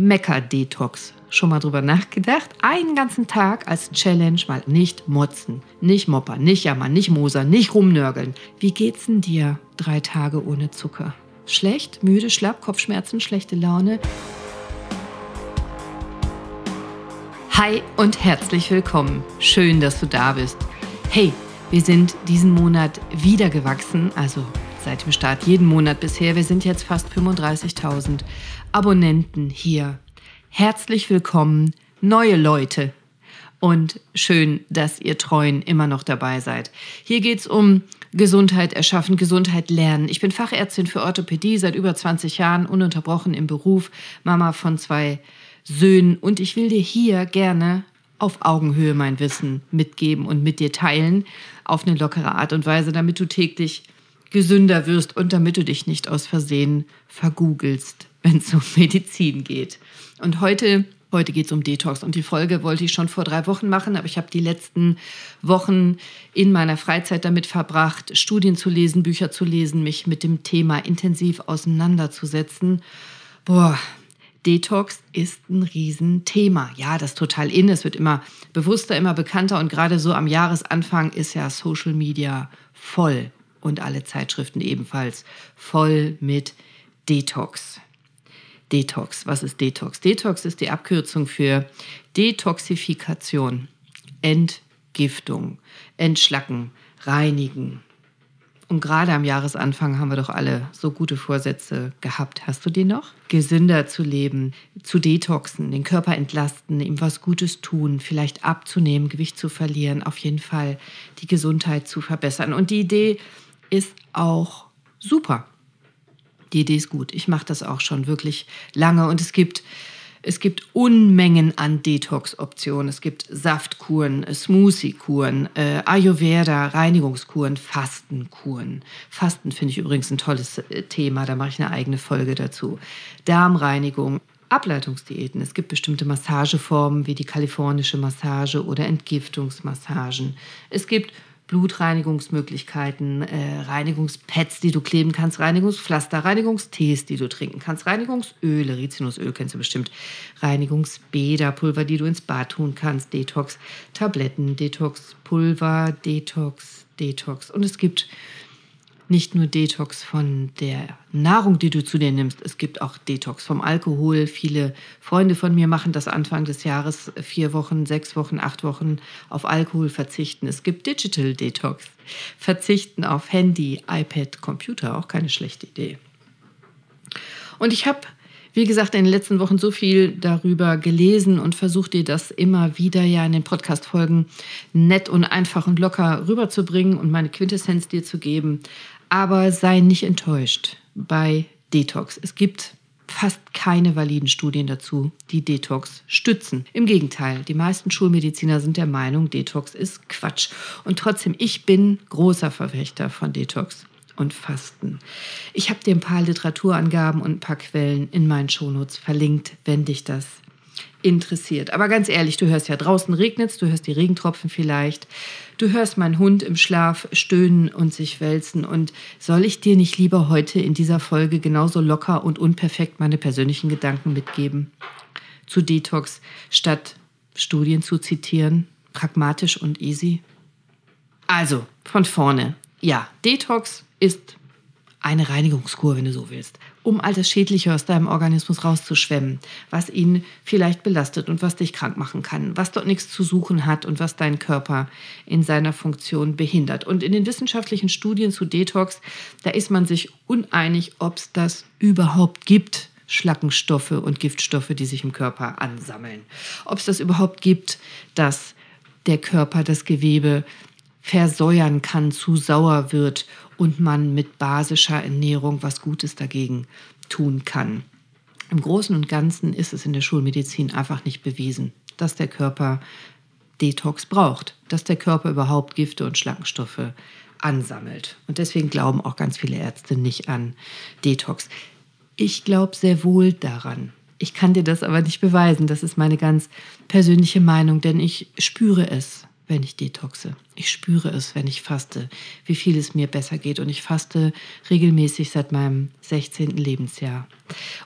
Mecker-Detox. Schon mal drüber nachgedacht? Einen ganzen Tag als Challenge mal nicht motzen, nicht moppern, nicht jammern, nicht mosern, nicht rumnörgeln. Wie geht's denn dir drei Tage ohne Zucker? Schlecht, müde, schlapp, Kopfschmerzen, schlechte Laune? Hi und herzlich willkommen. Schön, dass du da bist. Hey, wir sind diesen Monat wieder gewachsen, also seit dem Start jeden Monat bisher. Wir sind jetzt fast 35.000 Abonnenten hier. Herzlich willkommen, neue Leute. Und schön, dass ihr Treuen immer noch dabei seid. Hier geht es um Gesundheit erschaffen, Gesundheit lernen. Ich bin Fachärztin für Orthopädie seit über 20 Jahren, ununterbrochen im Beruf, Mama von zwei Söhnen. Und ich will dir hier gerne auf Augenhöhe mein Wissen mitgeben und mit dir teilen, auf eine lockere Art und Weise, damit du täglich gesünder wirst und damit du dich nicht aus Versehen vergoogelst, wenn es um Medizin geht. Und heute, heute geht es um Detox und die Folge wollte ich schon vor drei Wochen machen, aber ich habe die letzten Wochen in meiner Freizeit damit verbracht, Studien zu lesen, Bücher zu lesen, mich mit dem Thema intensiv auseinanderzusetzen. Boah, Detox ist ein Riesenthema. Ja, das ist total in. Es wird immer bewusster, immer bekannter und gerade so am Jahresanfang ist ja Social Media voll und alle Zeitschriften ebenfalls voll mit Detox. Detox, was ist Detox? Detox ist die Abkürzung für Detoxifikation, Entgiftung, Entschlacken, Reinigen. Und gerade am Jahresanfang haben wir doch alle so gute Vorsätze gehabt. Hast du die noch? Gesünder zu leben, zu detoxen, den Körper entlasten, ihm was Gutes tun, vielleicht abzunehmen, Gewicht zu verlieren, auf jeden Fall die Gesundheit zu verbessern. Und die Idee ist auch super. Die Idee ist gut. Ich mache das auch schon wirklich lange und es gibt es gibt Unmengen an Detox-Optionen. Es gibt Saftkuren, Smoothie-Kuren, äh, Ayurveda, Reinigungskuren, Fastenkuren. Fasten finde ich übrigens ein tolles äh, Thema. Da mache ich eine eigene Folge dazu. Darmreinigung, Ableitungsdiäten. Es gibt bestimmte Massageformen wie die kalifornische Massage oder Entgiftungsmassagen. Es gibt Blutreinigungsmöglichkeiten, äh, Reinigungspads, die du kleben kannst, Reinigungspflaster, Reinigungstees, die du trinken kannst, Reinigungsöle, Rizinusöl kennst du bestimmt, Reinigungsbäder, Pulver, die du ins Bad tun kannst, Detox, Tabletten, Detox, Pulver, Detox, Detox. Und es gibt nicht nur Detox von der Nahrung, die du zu dir nimmst, es gibt auch Detox vom Alkohol. Viele Freunde von mir machen das Anfang des Jahres vier Wochen, sechs Wochen, acht Wochen auf Alkohol verzichten. Es gibt Digital Detox, verzichten auf Handy, iPad, Computer, auch keine schlechte Idee. Und ich habe wie gesagt, in den letzten Wochen so viel darüber gelesen und versucht dir das immer wieder ja in den Podcast-Folgen nett und einfach und locker rüberzubringen und meine Quintessenz dir zu geben. Aber sei nicht enttäuscht bei Detox. Es gibt fast keine validen Studien dazu, die Detox stützen. Im Gegenteil, die meisten Schulmediziner sind der Meinung, Detox ist Quatsch. Und trotzdem, ich bin großer Verfechter von Detox und Fasten. Ich habe dir ein paar Literaturangaben und ein paar Quellen in meinen Shownotes verlinkt, wenn dich das interessiert. Aber ganz ehrlich, du hörst ja draußen regnet du hörst die Regentropfen vielleicht, du hörst meinen Hund im Schlaf stöhnen und sich wälzen. Und soll ich dir nicht lieber heute in dieser Folge genauso locker und unperfekt meine persönlichen Gedanken mitgeben? Zu Detox, statt Studien zu zitieren, pragmatisch und easy? Also, von vorne. Ja, Detox ist eine Reinigungskur, wenn du so willst, um all das Schädliche aus deinem Organismus rauszuschwemmen, was ihn vielleicht belastet und was dich krank machen kann, was dort nichts zu suchen hat und was deinen Körper in seiner Funktion behindert. Und in den wissenschaftlichen Studien zu Detox, da ist man sich uneinig, ob es das überhaupt gibt. Schlackenstoffe und Giftstoffe, die sich im Körper ansammeln. Ob es das überhaupt gibt, dass der Körper das Gewebe versäuern kann, zu sauer wird und man mit basischer Ernährung was Gutes dagegen tun kann. Im Großen und Ganzen ist es in der Schulmedizin einfach nicht bewiesen, dass der Körper Detox braucht, dass der Körper überhaupt Gifte und Schlackenstoffe ansammelt. Und deswegen glauben auch ganz viele Ärzte nicht an Detox. Ich glaube sehr wohl daran. Ich kann dir das aber nicht beweisen. Das ist meine ganz persönliche Meinung, denn ich spüre es wenn ich detoxe. Ich spüre es, wenn ich faste, wie viel es mir besser geht. Und ich faste regelmäßig seit meinem 16. Lebensjahr.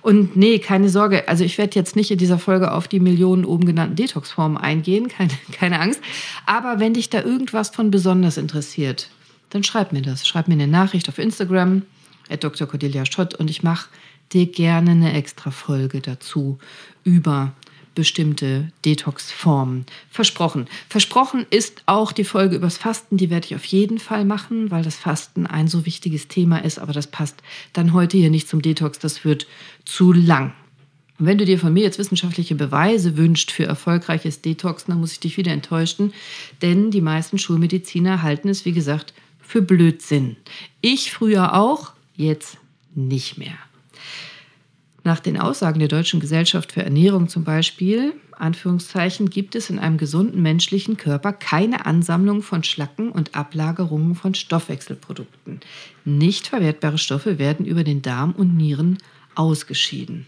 Und nee, keine Sorge, also ich werde jetzt nicht in dieser Folge auf die Millionen oben genannten Detox-Formen eingehen, keine, keine Angst. Aber wenn dich da irgendwas von besonders interessiert, dann schreib mir das. Schreib mir eine Nachricht auf Instagram, at Dr. Cordelia Schott, und ich mache dir gerne eine extra Folge dazu über bestimmte Detox-Formen. Versprochen. Versprochen ist auch die Folge übers Fasten. Die werde ich auf jeden Fall machen, weil das Fasten ein so wichtiges Thema ist. Aber das passt dann heute hier nicht zum Detox. Das wird zu lang. Und wenn du dir von mir jetzt wissenschaftliche Beweise wünscht für erfolgreiches Detox, dann muss ich dich wieder enttäuschen. Denn die meisten Schulmediziner halten es, wie gesagt, für Blödsinn. Ich früher auch, jetzt nicht mehr. Nach den Aussagen der Deutschen Gesellschaft für Ernährung zum Beispiel, Anführungszeichen, gibt es in einem gesunden menschlichen Körper keine Ansammlung von Schlacken und Ablagerungen von Stoffwechselprodukten. Nicht verwertbare Stoffe werden über den Darm und Nieren ausgeschieden.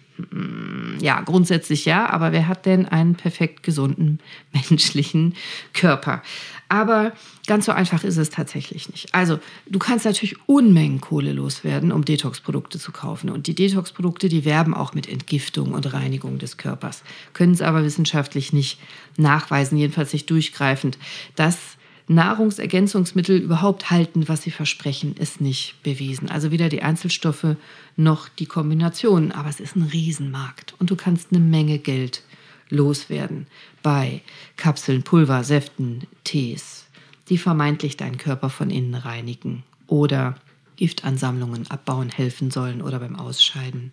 Ja, grundsätzlich ja, aber wer hat denn einen perfekt gesunden menschlichen Körper? Aber ganz so einfach ist es tatsächlich nicht. Also, du kannst natürlich Unmengen Kohle loswerden, um Detox-Produkte zu kaufen. Und die Detox-Produkte, die werben auch mit Entgiftung und Reinigung des Körpers, können es aber wissenschaftlich nicht nachweisen, jedenfalls nicht durchgreifend. Das Nahrungsergänzungsmittel überhaupt halten, was sie versprechen, ist nicht bewiesen. Also weder die Einzelstoffe noch die Kombinationen. Aber es ist ein Riesenmarkt und du kannst eine Menge Geld loswerden bei Kapseln, Pulver, Säften, Tees, die vermeintlich deinen Körper von innen reinigen oder Giftansammlungen abbauen helfen sollen oder beim Ausscheiden.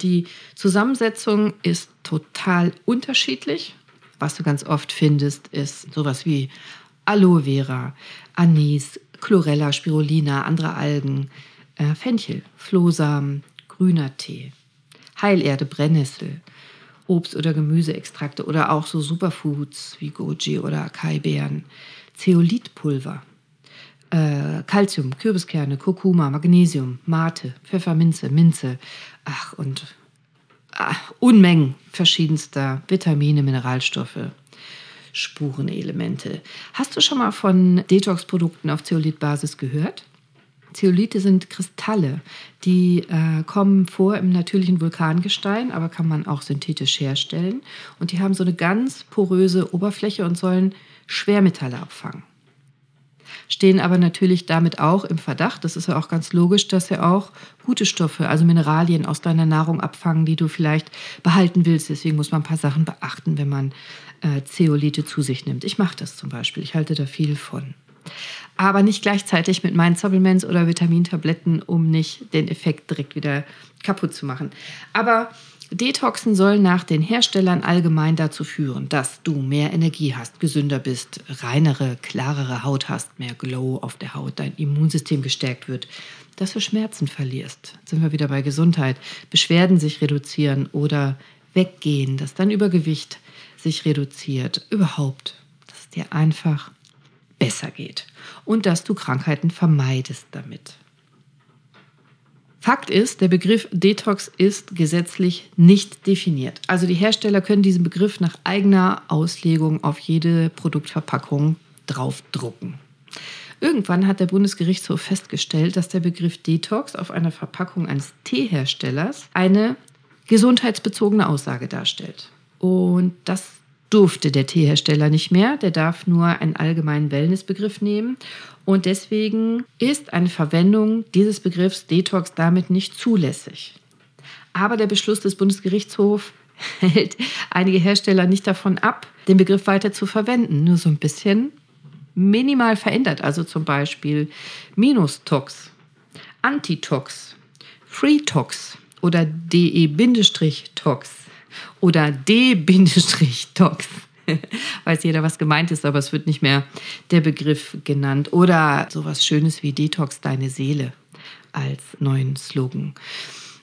Die Zusammensetzung ist total unterschiedlich. Was du ganz oft findest, ist sowas wie Aloe Vera, Anis, Chlorella, Spirulina, andere Algen, äh, Fenchel, Flohsamen, grüner Tee, Heilerde, Brennnessel, Obst- oder Gemüseextrakte oder auch so Superfoods wie Goji oder Acai-Beeren, Zeolithpulver, äh, Kürbiskerne, Kurkuma, Magnesium, Mate, Pfefferminze, Minze, ach und ach, Unmengen verschiedenster Vitamine, Mineralstoffe, Spurenelemente. Hast du schon mal von Detox-Produkten auf Zeolithbasis gehört? Zeolithe sind Kristalle, die äh, kommen vor im natürlichen Vulkangestein, aber kann man auch synthetisch herstellen. Und die haben so eine ganz poröse Oberfläche und sollen Schwermetalle abfangen. Stehen aber natürlich damit auch im Verdacht, das ist ja auch ganz logisch, dass sie auch gute Stoffe, also Mineralien aus deiner Nahrung abfangen, die du vielleicht behalten willst. Deswegen muss man ein paar Sachen beachten, wenn man äh, Zeolite zu sich nimmt. Ich mache das zum Beispiel. Ich halte da viel von. Aber nicht gleichzeitig mit meinen Supplements oder Vitamintabletten, um nicht den Effekt direkt wieder kaputt zu machen. Aber Detoxen soll nach den Herstellern allgemein dazu führen, dass du mehr Energie hast, gesünder bist, reinere, klarere Haut hast, mehr Glow auf der Haut, dein Immunsystem gestärkt wird, dass du Schmerzen verlierst. Jetzt sind wir wieder bei Gesundheit. Beschwerden sich reduzieren oder weggehen, dass dein Übergewicht sich reduziert. Überhaupt, dass es dir einfach besser geht und dass du Krankheiten vermeidest damit. Fakt ist, der Begriff Detox ist gesetzlich nicht definiert. Also die Hersteller können diesen Begriff nach eigener Auslegung auf jede Produktverpackung draufdrucken. Irgendwann hat der Bundesgerichtshof festgestellt, dass der Begriff Detox auf einer Verpackung eines Teeherstellers eine gesundheitsbezogene Aussage darstellt. Und das durfte der Teehersteller nicht mehr. Der darf nur einen allgemeinen Wellnessbegriff nehmen. Und deswegen ist eine Verwendung dieses Begriffs Detox damit nicht zulässig. Aber der Beschluss des Bundesgerichtshofs hält einige Hersteller nicht davon ab, den Begriff weiter zu verwenden. Nur so ein bisschen minimal verändert. Also zum Beispiel Minustox, Antitox, Freetox oder DE-Tox oder D-Tox. Weiß jeder, was gemeint ist, aber es wird nicht mehr der Begriff genannt. Oder sowas Schönes wie Detox deine Seele als neuen Slogan.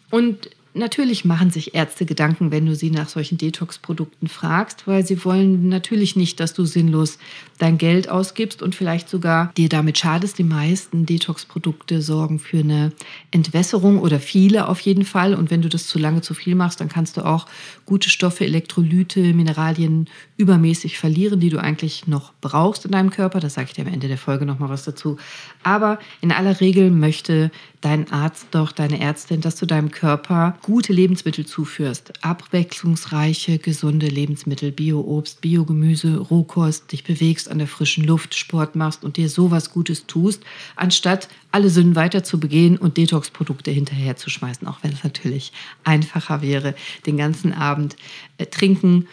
Und Natürlich machen sich Ärzte Gedanken, wenn du sie nach solchen Detox-Produkten fragst, weil sie wollen natürlich nicht, dass du sinnlos dein Geld ausgibst und vielleicht sogar dir damit schadest. Die meisten Detox-Produkte sorgen für eine Entwässerung oder viele auf jeden Fall. Und wenn du das zu lange zu viel machst, dann kannst du auch gute Stoffe, Elektrolyte, Mineralien übermäßig verlieren, die du eigentlich noch brauchst in deinem Körper. Das sage ich dir am Ende der Folge nochmal was dazu. Aber in aller Regel möchte dein Arzt doch, deine Ärztin, dass du deinem Körper gute Lebensmittel zuführst. Abwechslungsreiche, gesunde Lebensmittel, Bio-Obst, Biogemüse, Rohkost, dich bewegst an der frischen Luft, Sport machst und dir sowas Gutes tust, anstatt alle Sünden weiter zu begehen und Detox-Produkte hinterher zu schmeißen, auch wenn es natürlich einfacher wäre, den ganzen Abend äh, trinken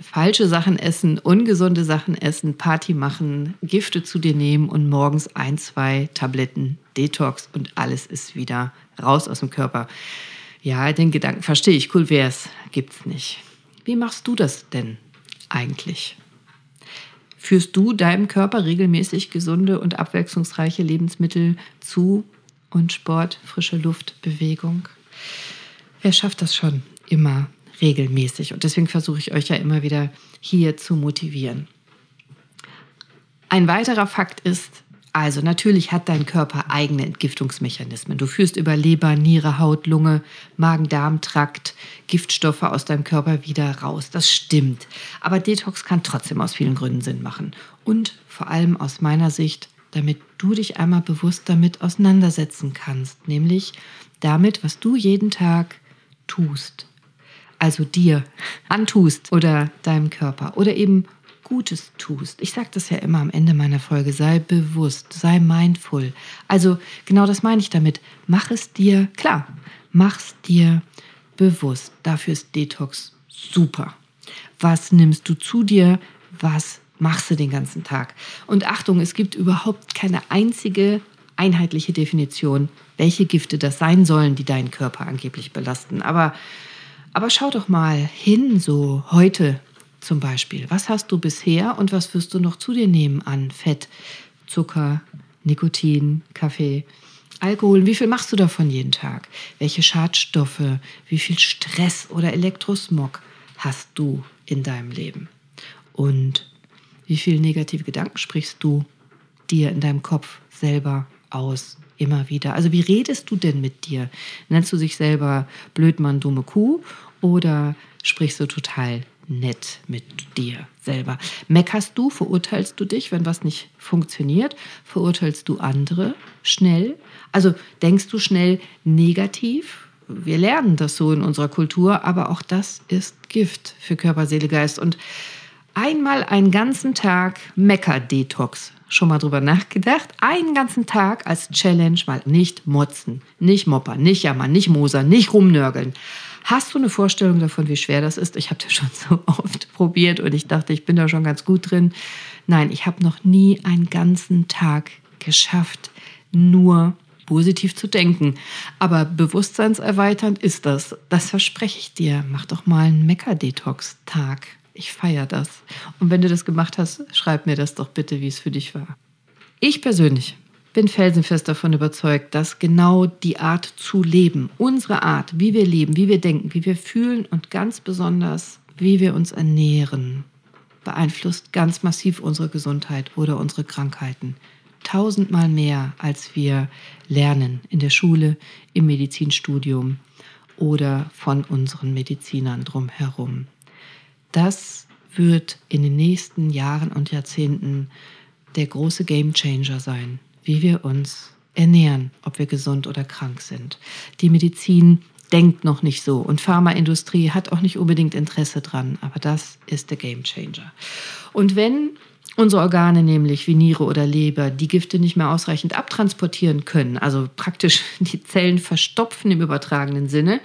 falsche Sachen essen, ungesunde Sachen essen, Party machen, Gifte zu dir nehmen und morgens ein, zwei Tabletten Detox und alles ist wieder raus aus dem Körper. Ja, den Gedanken verstehe ich. Cool wär's. Gibt's nicht. Wie machst du das denn eigentlich? Führst du deinem Körper regelmäßig gesunde und abwechslungsreiche Lebensmittel zu und Sport, frische Luft, Bewegung? Wer schafft das schon immer regelmäßig? Und deswegen versuche ich euch ja immer wieder hier zu motivieren. Ein weiterer Fakt ist, also natürlich hat dein Körper eigene Entgiftungsmechanismen. Du führst über Leber, Niere, Haut, Lunge, Magen-Darm-Trakt Giftstoffe aus deinem Körper wieder raus. Das stimmt. Aber Detox kann trotzdem aus vielen Gründen Sinn machen. Und vor allem aus meiner Sicht, damit du dich einmal bewusst damit auseinandersetzen kannst. Nämlich damit, was du jeden Tag tust. Also dir antust oder deinem Körper oder eben Gutes tust. Ich sage das ja immer am Ende meiner Folge, sei bewusst, sei mindful. Also genau das meine ich damit. Mach es dir klar, mach es dir bewusst. Dafür ist Detox super. Was nimmst du zu dir? Was machst du den ganzen Tag? Und Achtung, es gibt überhaupt keine einzige einheitliche Definition, welche Gifte das sein sollen, die deinen Körper angeblich belasten. Aber, aber schau doch mal hin, so heute zum Beispiel. Was hast du bisher und was wirst du noch zu dir nehmen an Fett, Zucker, Nikotin, Kaffee, Alkohol? Wie viel machst du davon jeden Tag? Welche Schadstoffe, wie viel Stress oder Elektrosmog hast du in deinem Leben? Und wie viele negative Gedanken sprichst du dir in deinem Kopf selber aus? Immer wieder. Also wie redest du denn mit dir? Nennst du dich selber Blödmann, dumme Kuh oder sprichst du total nett mit dir selber. Meckerst du, verurteilst du dich, wenn was nicht funktioniert? Verurteilst du andere schnell? Also denkst du schnell negativ? Wir lernen das so in unserer Kultur, aber auch das ist Gift für Körper, Seele, Geist. Und einmal einen ganzen Tag Mecker-Detox. Schon mal drüber nachgedacht? Einen ganzen Tag als Challenge mal nicht motzen, nicht moppern, nicht jammern, nicht mosern, nicht rumnörgeln. Hast du eine Vorstellung davon, wie schwer das ist? Ich habe das schon so oft probiert und ich dachte, ich bin da schon ganz gut drin. Nein, ich habe noch nie einen ganzen Tag geschafft, nur positiv zu denken. Aber bewusstseinserweiternd ist das. Das verspreche ich dir. Mach doch mal einen Mecker-Detox-Tag. Ich feiere das. Und wenn du das gemacht hast, schreib mir das doch bitte, wie es für dich war. Ich persönlich bin felsenfest davon überzeugt, dass genau die Art zu leben, unsere Art, wie wir leben, wie wir denken, wie wir fühlen und ganz besonders, wie wir uns ernähren, beeinflusst ganz massiv unsere Gesundheit oder unsere Krankheiten. Tausendmal mehr, als wir lernen in der Schule, im Medizinstudium oder von unseren Medizinern drumherum. Das wird in den nächsten Jahren und Jahrzehnten der große Gamechanger sein wie wir uns ernähren, ob wir gesund oder krank sind. Die Medizin denkt noch nicht so und Pharmaindustrie hat auch nicht unbedingt Interesse dran, aber das ist der Gamechanger. Und wenn unsere Organe nämlich wie Niere oder Leber die Gifte nicht mehr ausreichend abtransportieren können, also praktisch die Zellen verstopfen im übertragenen Sinne,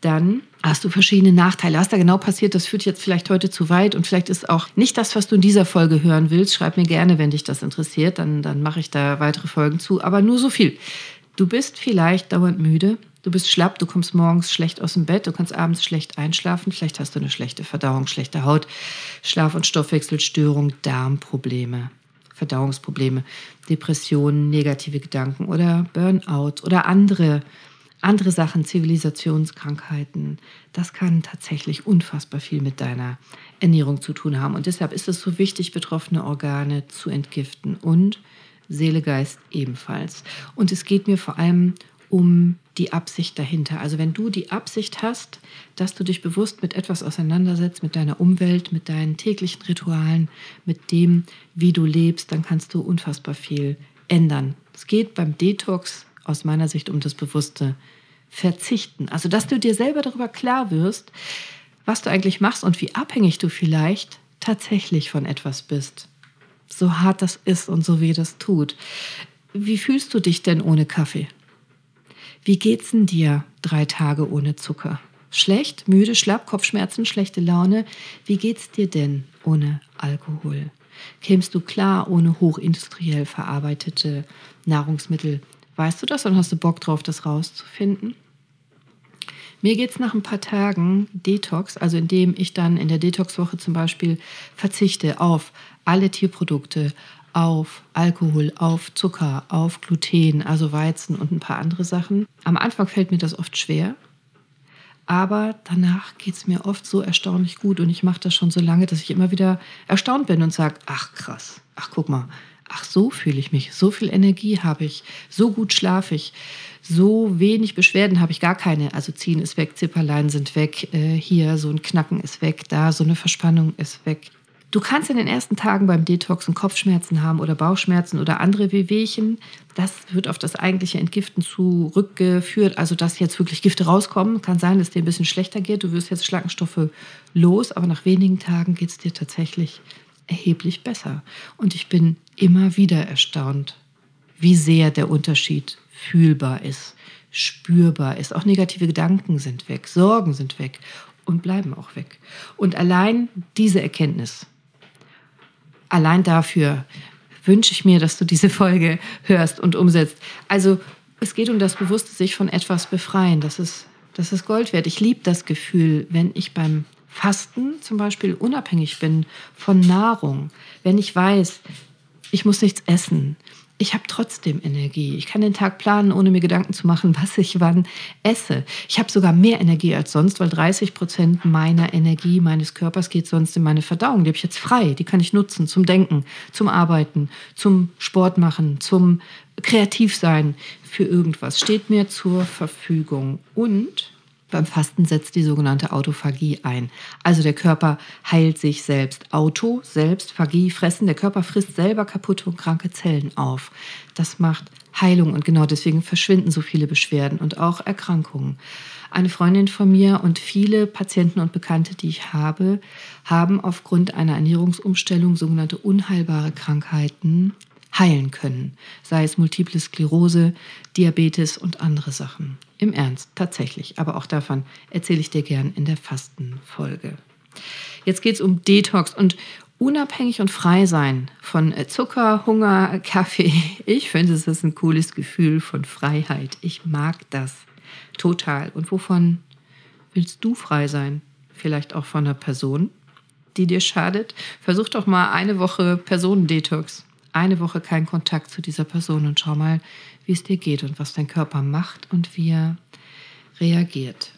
dann hast du verschiedene Nachteile. Was da genau passiert, das führt jetzt vielleicht heute zu weit und vielleicht ist auch nicht das, was du in dieser Folge hören willst. Schreib mir gerne, wenn dich das interessiert, dann, dann mache ich da weitere Folgen zu. Aber nur so viel. Du bist vielleicht dauernd müde, du bist schlapp, du kommst morgens schlecht aus dem Bett, du kannst abends schlecht einschlafen, vielleicht hast du eine schlechte Verdauung, schlechte Haut, Schlaf- und Stoffwechselstörung, Darmprobleme. Verdauungsprobleme, Depressionen, negative Gedanken oder Burnout oder andere andere Sachen, Zivilisationskrankheiten, das kann tatsächlich unfassbar viel mit deiner Ernährung zu tun haben. Und deshalb ist es so wichtig, betroffene Organe zu entgiften und Seele, Geist ebenfalls. Und es geht mir vor allem um die Absicht dahinter. Also wenn du die Absicht hast, dass du dich bewusst mit etwas auseinandersetzt, mit deiner Umwelt, mit deinen täglichen Ritualen, mit dem, wie du lebst, dann kannst du unfassbar viel ändern. Es geht beim Detox aus meiner Sicht um das bewusste Verzichten. Also, dass du dir selber darüber klar wirst, was du eigentlich machst und wie abhängig du vielleicht tatsächlich von etwas bist. So hart das ist und so weh das tut. Wie fühlst du dich denn ohne Kaffee? Wie geht's denn dir drei Tage ohne Zucker? Schlecht, müde, schlapp, Kopfschmerzen, schlechte Laune. Wie geht's dir denn ohne Alkohol? Kämst du klar ohne hochindustriell verarbeitete Nahrungsmittel? Weißt du das und hast du Bock drauf, das rauszufinden? Mir geht es nach ein paar Tagen Detox, also indem ich dann in der Detox-Woche zum Beispiel verzichte auf alle Tierprodukte, auf Alkohol, auf Zucker, auf Gluten, also Weizen und ein paar andere Sachen. Am Anfang fällt mir das oft schwer, aber danach geht es mir oft so erstaunlich gut und ich mache das schon so lange, dass ich immer wieder erstaunt bin und sage, ach krass, ach guck mal, ach so fühle ich mich, so viel Energie habe ich, so gut schlafe ich, so wenig Beschwerden habe ich gar keine. Also ziehen ist weg, Zipperlein sind weg, äh, hier so ein Knacken ist weg, da so eine Verspannung ist weg. Du kannst in den ersten Tagen beim Detoxen Kopfschmerzen haben oder Bauchschmerzen oder andere Wehwehchen. Das wird auf das eigentliche Entgiften zurückgeführt. Also, dass jetzt wirklich Gifte rauskommen. Kann sein, dass es dir ein bisschen schlechter geht. Du wirst jetzt Schlackenstoffe los, aber nach wenigen Tagen geht es dir tatsächlich erheblich besser. Und ich bin immer wieder erstaunt, wie sehr der Unterschied fühlbar ist, spürbar ist. Auch negative Gedanken sind weg, Sorgen sind weg und bleiben auch weg. Und allein diese Erkenntnis allein dafür wünsche ich mir, dass du diese Folge hörst und umsetzt. Also es geht um das bewusste sich von etwas befreien. Das ist, das ist Gold wert. Ich liebe das Gefühl, wenn ich beim Fasten zum Beispiel unabhängig bin von Nahrung, wenn ich weiß, ich muss nichts essen, ich habe trotzdem Energie. Ich kann den Tag planen, ohne mir Gedanken zu machen, was ich wann esse. Ich habe sogar mehr Energie als sonst, weil 30 Prozent meiner Energie meines Körpers geht sonst in meine Verdauung. Die habe ich jetzt frei. Die kann ich nutzen zum Denken, zum Arbeiten, zum Sport machen, zum Kreativsein für irgendwas. Steht mir zur Verfügung. Und beim Fasten setzt die sogenannte Autophagie ein. Also der Körper heilt sich selbst. Auto, selbst, Phagie, fressen. Der Körper frisst selber kaputte und kranke Zellen auf. Das macht Heilung und genau deswegen verschwinden so viele Beschwerden und auch Erkrankungen. Eine Freundin von mir und viele Patienten und Bekannte, die ich habe, haben aufgrund einer Ernährungsumstellung sogenannte unheilbare Krankheiten heilen können, sei es multiple Sklerose, Diabetes und andere Sachen. Im Ernst, tatsächlich. Aber auch davon erzähle ich dir gern in der Fastenfolge. Jetzt geht es um Detox und unabhängig und frei sein von äh, Zucker, Hunger, Kaffee. Ich finde, es ist ein cooles Gefühl von Freiheit. Ich mag das total. Und wovon willst du frei sein? Vielleicht auch von einer Person, die dir schadet? Versuch doch mal eine Woche Personendetox eine Woche keinen Kontakt zu dieser Person und schau mal, wie es dir geht und was dein Körper macht und wie er reagiert.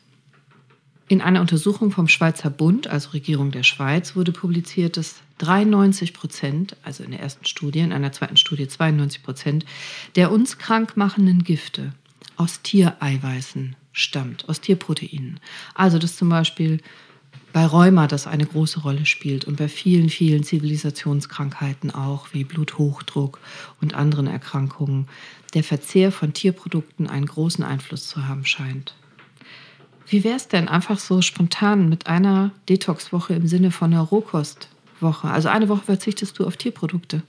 In einer Untersuchung vom Schweizer Bund, also Regierung der Schweiz, wurde publiziert, dass 93 Prozent, also in der ersten Studie, in einer zweiten Studie 92 Prozent, der uns krank machenden Gifte aus Tiereiweißen stammt, aus Tierproteinen. Also dass zum Beispiel bei Rheuma das eine große Rolle spielt und bei vielen, vielen Zivilisationskrankheiten auch, wie Bluthochdruck und anderen Erkrankungen, der Verzehr von Tierprodukten einen großen Einfluss zu haben scheint. Wie wäre es denn einfach so spontan mit einer Detox-Woche im Sinne von einer Rohkostwoche? Also eine Woche verzichtest du auf Tierprodukte.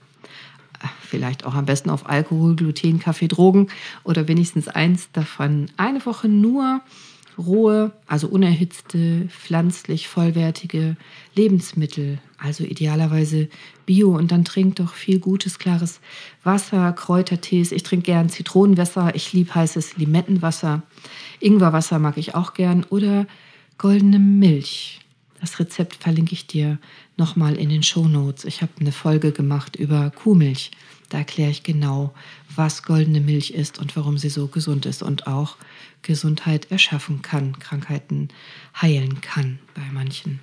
Vielleicht auch am besten auf Alkohol, Gluten, Kaffee, Drogen oder wenigstens eins davon. Eine Woche nur rohe, also unerhitzte, pflanzlich vollwertige Lebensmittel, also idealerweise Bio und dann trink doch viel gutes, klares Wasser, Kräutertees. Ich trinke gern Zitronenwasser, ich liebe heißes Limettenwasser, Ingwerwasser mag ich auch gern oder goldene Milch. Das Rezept verlinke ich dir nochmal in den Show Notes. Ich habe eine Folge gemacht über Kuhmilch. Da erkläre ich genau, was goldene Milch ist und warum sie so gesund ist und auch Gesundheit erschaffen kann, Krankheiten heilen kann bei manchen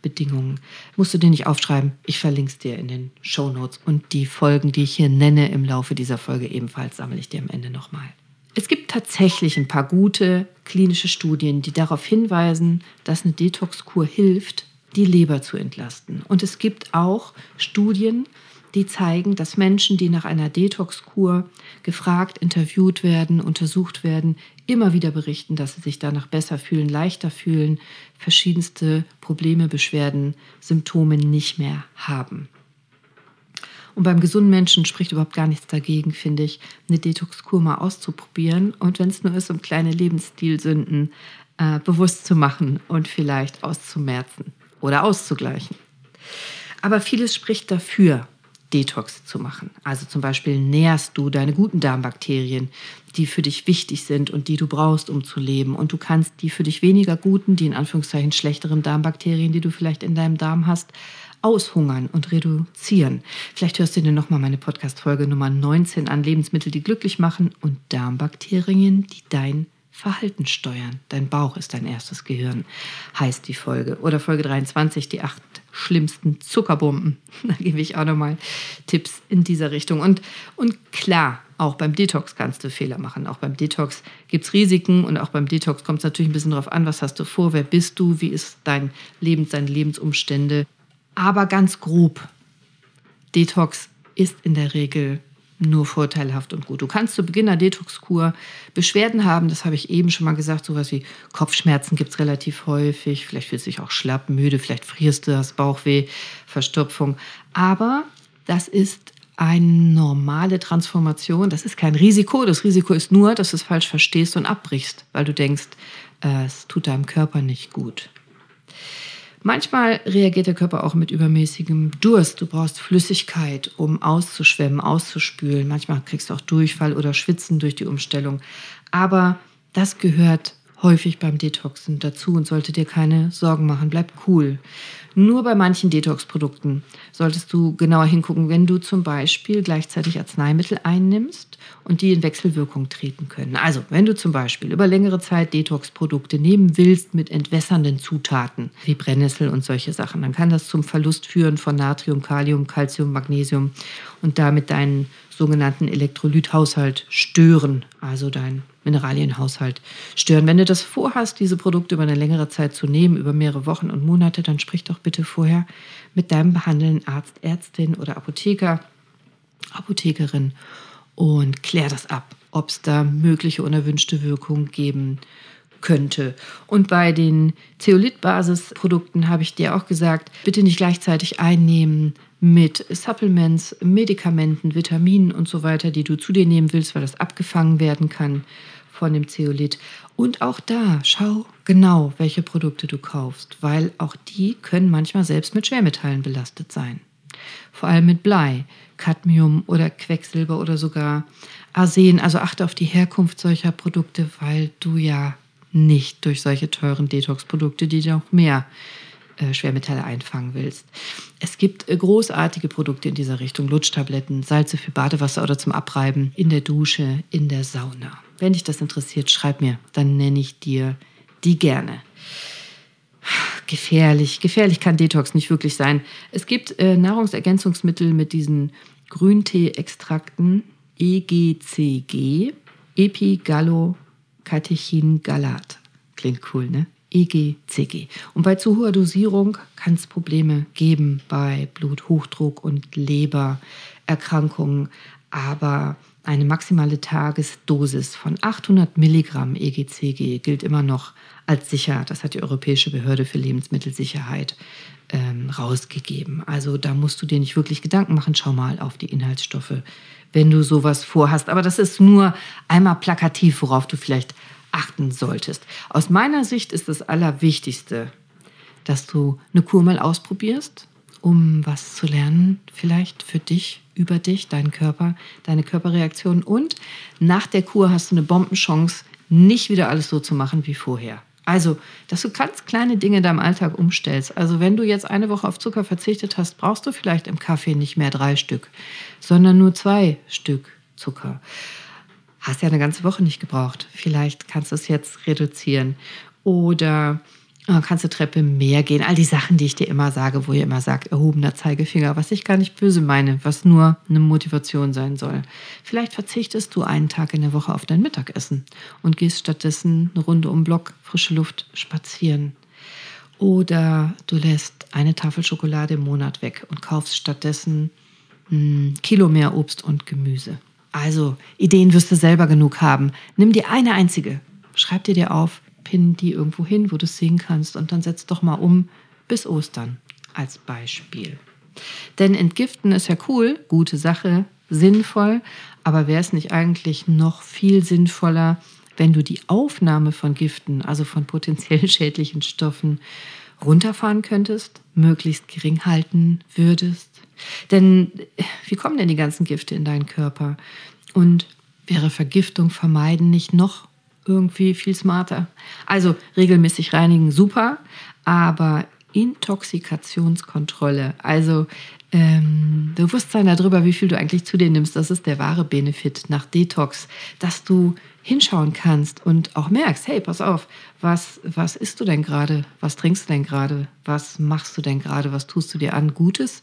Bedingungen. Musst du dir nicht aufschreiben. Ich verlinke es dir in den Show Notes und die Folgen, die ich hier nenne im Laufe dieser Folge ebenfalls, sammle ich dir am Ende nochmal. Es gibt tatsächlich ein paar gute klinische Studien, die darauf hinweisen, dass eine Detoxkur hilft, die Leber zu entlasten. Und es gibt auch Studien, die zeigen, dass Menschen, die nach einer Detoxkur gefragt, interviewt werden, untersucht werden, immer wieder berichten, dass sie sich danach besser fühlen, leichter fühlen, verschiedenste Probleme, Beschwerden, Symptome nicht mehr haben. Und beim gesunden Menschen spricht überhaupt gar nichts dagegen, finde ich, eine Detoxkur mal auszuprobieren. Und wenn es nur ist, um kleine Lebensstilsünden äh, bewusst zu machen und vielleicht auszumerzen oder auszugleichen. Aber vieles spricht dafür, Detox zu machen. Also zum Beispiel nährst du deine guten Darmbakterien, die für dich wichtig sind und die du brauchst, um zu leben. Und du kannst die für dich weniger guten, die in Anführungszeichen schlechteren Darmbakterien, die du vielleicht in deinem Darm hast, aushungern und reduzieren. Vielleicht hörst du dir nochmal meine Podcast-Folge Nummer 19 an, Lebensmittel, die glücklich machen und Darmbakterien, die dein Verhalten steuern. Dein Bauch ist dein erstes Gehirn, heißt die Folge. Oder Folge 23, die acht schlimmsten Zuckerbomben. Da gebe ich auch nochmal Tipps in dieser Richtung. Und, und klar, auch beim Detox kannst du Fehler machen. Auch beim Detox gibt es Risiken und auch beim Detox kommt es natürlich ein bisschen darauf an, was hast du vor, wer bist du, wie ist dein Leben, deine Lebensumstände. Aber ganz grob, Detox ist in der Regel nur vorteilhaft und gut. Du kannst zu Beginn einer Detox-Kur Beschwerden haben, das habe ich eben schon mal gesagt, sowas wie Kopfschmerzen gibt es relativ häufig, vielleicht fühlst du dich auch schlapp, müde, vielleicht frierst du, hast Bauchweh, Verstopfung. Aber das ist eine normale Transformation, das ist kein Risiko. Das Risiko ist nur, dass du es falsch verstehst und abbrichst, weil du denkst, äh, es tut deinem Körper nicht gut. Manchmal reagiert der Körper auch mit übermäßigem Durst. Du brauchst Flüssigkeit, um auszuschwemmen, auszuspülen. Manchmal kriegst du auch Durchfall oder Schwitzen durch die Umstellung. Aber das gehört häufig beim Detoxen dazu und sollte dir keine Sorgen machen. Bleib cool. Nur bei manchen Detox-Produkten solltest du genauer hingucken, wenn du zum Beispiel gleichzeitig Arzneimittel einnimmst und die in Wechselwirkung treten können. Also, wenn du zum Beispiel über längere Zeit Detox-Produkte nehmen willst mit entwässernden Zutaten wie Brennnessel und solche Sachen, dann kann das zum Verlust führen von Natrium, Kalium, Calcium, Magnesium und damit deinen sogenannten Elektrolythaushalt stören, also deinen Mineralienhaushalt stören. Wenn du das vorhast, diese Produkte über eine längere Zeit zu nehmen, über mehrere Wochen und Monate, dann sprich doch bitte vorher mit deinem behandelnden Arzt, Ärztin oder Apotheker, Apothekerin und klär das ab, ob es da mögliche unerwünschte Wirkungen geben könnte. Und bei den Zeolit-Basisprodukten habe ich dir auch gesagt, bitte nicht gleichzeitig einnehmen mit Supplements, Medikamenten, Vitaminen und so weiter, die du zu dir nehmen willst, weil das abgefangen werden kann von dem Zeolit. Und auch da schau genau, welche Produkte du kaufst, weil auch die können manchmal selbst mit Schwermetallen belastet sein. Vor allem mit Blei, Cadmium oder Quecksilber oder sogar Arsen. Also achte auf die Herkunft solcher Produkte, weil du ja nicht durch solche teuren Detox-Produkte, die noch mehr Schwermetalle einfangen willst. Es gibt äh, großartige Produkte in dieser Richtung, Lutschtabletten, Salze für Badewasser oder zum Abreiben in der Dusche, in der Sauna. Wenn dich das interessiert, schreib mir, dann nenne ich dir die gerne. Gefährlich, gefährlich kann Detox nicht wirklich sein. Es gibt äh, Nahrungsergänzungsmittel mit diesen Grüntee-Extrakten EGCG, Epigallocatechin-Galat. Klingt cool, ne? EGCG. Und bei zu hoher Dosierung kann es Probleme geben bei Bluthochdruck und Lebererkrankungen, aber eine maximale Tagesdosis von 800 Milligramm EGCG gilt immer noch als sicher. Das hat die Europäische Behörde für Lebensmittelsicherheit ähm, rausgegeben. Also da musst du dir nicht wirklich Gedanken machen. Schau mal auf die Inhaltsstoffe, wenn du sowas vorhast. Aber das ist nur einmal plakativ, worauf du vielleicht achten solltest. Aus meiner Sicht ist das Allerwichtigste, dass du eine Kur mal ausprobierst, um was zu lernen, vielleicht für dich, über dich, deinen Körper, deine Körperreaktion. Und nach der Kur hast du eine Bombenchance, nicht wieder alles so zu machen wie vorher. Also, dass du ganz kleine Dinge in deinem Alltag umstellst. Also, wenn du jetzt eine Woche auf Zucker verzichtet hast, brauchst du vielleicht im Kaffee nicht mehr drei Stück, sondern nur zwei Stück Zucker. Hast ja eine ganze Woche nicht gebraucht. Vielleicht kannst du es jetzt reduzieren. Oder Oh, kannst du Treppe mehr gehen. All die Sachen, die ich dir immer sage, wo ihr immer sagt, erhobener Zeigefinger, was ich gar nicht böse meine, was nur eine Motivation sein soll. Vielleicht verzichtest du einen Tag in der Woche auf dein Mittagessen und gehst stattdessen eine Runde um Block, frische Luft, spazieren. Oder du lässt eine Tafel Schokolade im Monat weg und kaufst stattdessen ein Kilo mehr Obst und Gemüse. Also, Ideen wirst du selber genug haben. Nimm dir eine einzige, schreib dir dir auf, pin die irgendwo hin, wo du es sehen kannst und dann setz doch mal um bis Ostern als Beispiel. Denn entgiften ist ja cool, gute Sache, sinnvoll, aber wäre es nicht eigentlich noch viel sinnvoller, wenn du die Aufnahme von Giften, also von potenziell schädlichen Stoffen, runterfahren könntest, möglichst gering halten würdest? Denn wie kommen denn die ganzen Gifte in deinen Körper? Und wäre Vergiftung vermeiden nicht noch irgendwie viel smarter. Also regelmäßig reinigen, super, aber Intoxikationskontrolle, also ähm, Bewusstsein darüber, wie viel du eigentlich zu dir nimmst, das ist der wahre Benefit nach Detox, dass du hinschauen kannst und auch merkst, hey, pass auf, was, was isst du denn gerade? Was trinkst du denn gerade? Was machst du denn gerade? Was tust du dir an? Gutes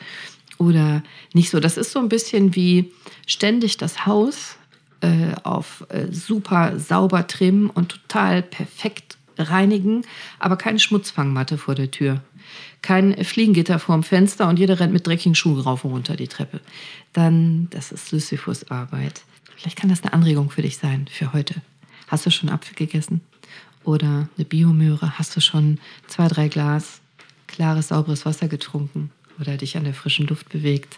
oder nicht so? Das ist so ein bisschen wie ständig das Haus äh, auf äh, super sauber trimmen und total perfekt reinigen, aber keine Schmutzfangmatte vor der Tür. Kein Fliegengitter vorm Fenster und jeder rennt mit dreckigen Schuhen rauf und runter die Treppe. Dann, das ist Sisyphus Arbeit. Vielleicht kann das eine Anregung für dich sein, für heute. Hast du schon Apfel gegessen? Oder eine Biomöhre? Hast du schon zwei, drei Glas klares, sauberes Wasser getrunken? Oder dich an der frischen Luft bewegt?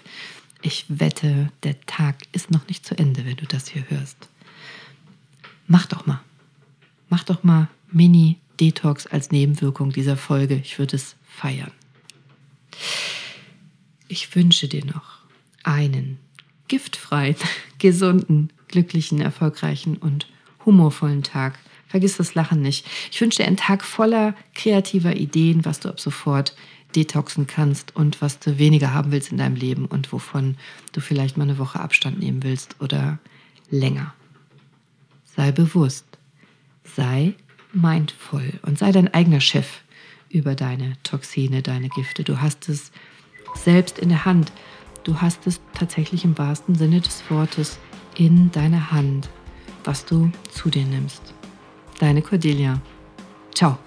Ich wette, der Tag ist noch nicht zu Ende, wenn du das hier hörst. Mach doch mal. Mach doch mal Mini-Detox als Nebenwirkung dieser Folge. Ich würde es feiern. Ich wünsche dir noch einen giftfreien, gesunden, glücklichen, erfolgreichen und humorvollen Tag. Vergiss das Lachen nicht. Ich wünsche dir einen Tag voller kreativer Ideen, was du ab sofort detoxen kannst und was du weniger haben willst in deinem Leben und wovon du vielleicht mal eine Woche Abstand nehmen willst oder länger. Sei bewusst, sei mindful und sei dein eigener Chef über deine Toxine, deine Gifte. Du hast es selbst in der Hand. Du hast es tatsächlich im wahrsten Sinne des Wortes in deiner Hand, was du zu dir nimmst. Deine Cordelia. Ciao.